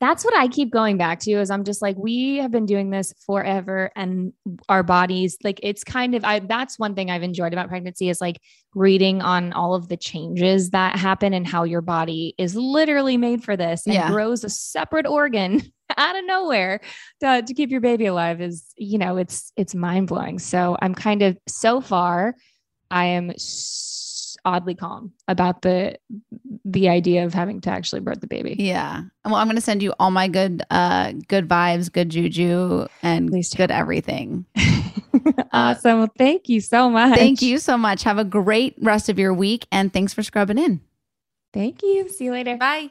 That's what I keep going back to is I'm just like we have been doing this forever and our bodies like it's kind of I that's one thing I've enjoyed about pregnancy is like reading on all of the changes that happen and how your body is literally made for this and Yeah. grows a separate organ out of nowhere to, to keep your baby alive is you know it's it's mind blowing so I'm kind of so far I am s- oddly calm about the the idea of having to actually birth the baby Yeah. Well, I'm gonna send you all my good uh good vibes, good juju, and Please good everything. awesome well, thank you so much Thank you so much. Have a great rest of your week and thanks for scrubbing in. thank you see you later Bye.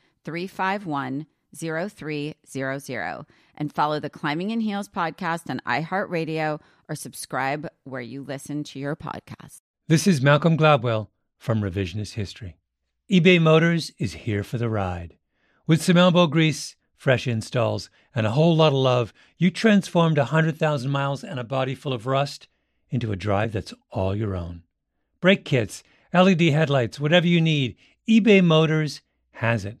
351 0300 and follow the Climbing in Heels podcast on iHeartRadio or subscribe where you listen to your podcast. This is Malcolm Gladwell from Revisionist History. eBay Motors is here for the ride. With some elbow grease, fresh installs, and a whole lot of love, you transformed 100,000 miles and a body full of rust into a drive that's all your own. Brake kits, LED headlights, whatever you need, eBay Motors has it.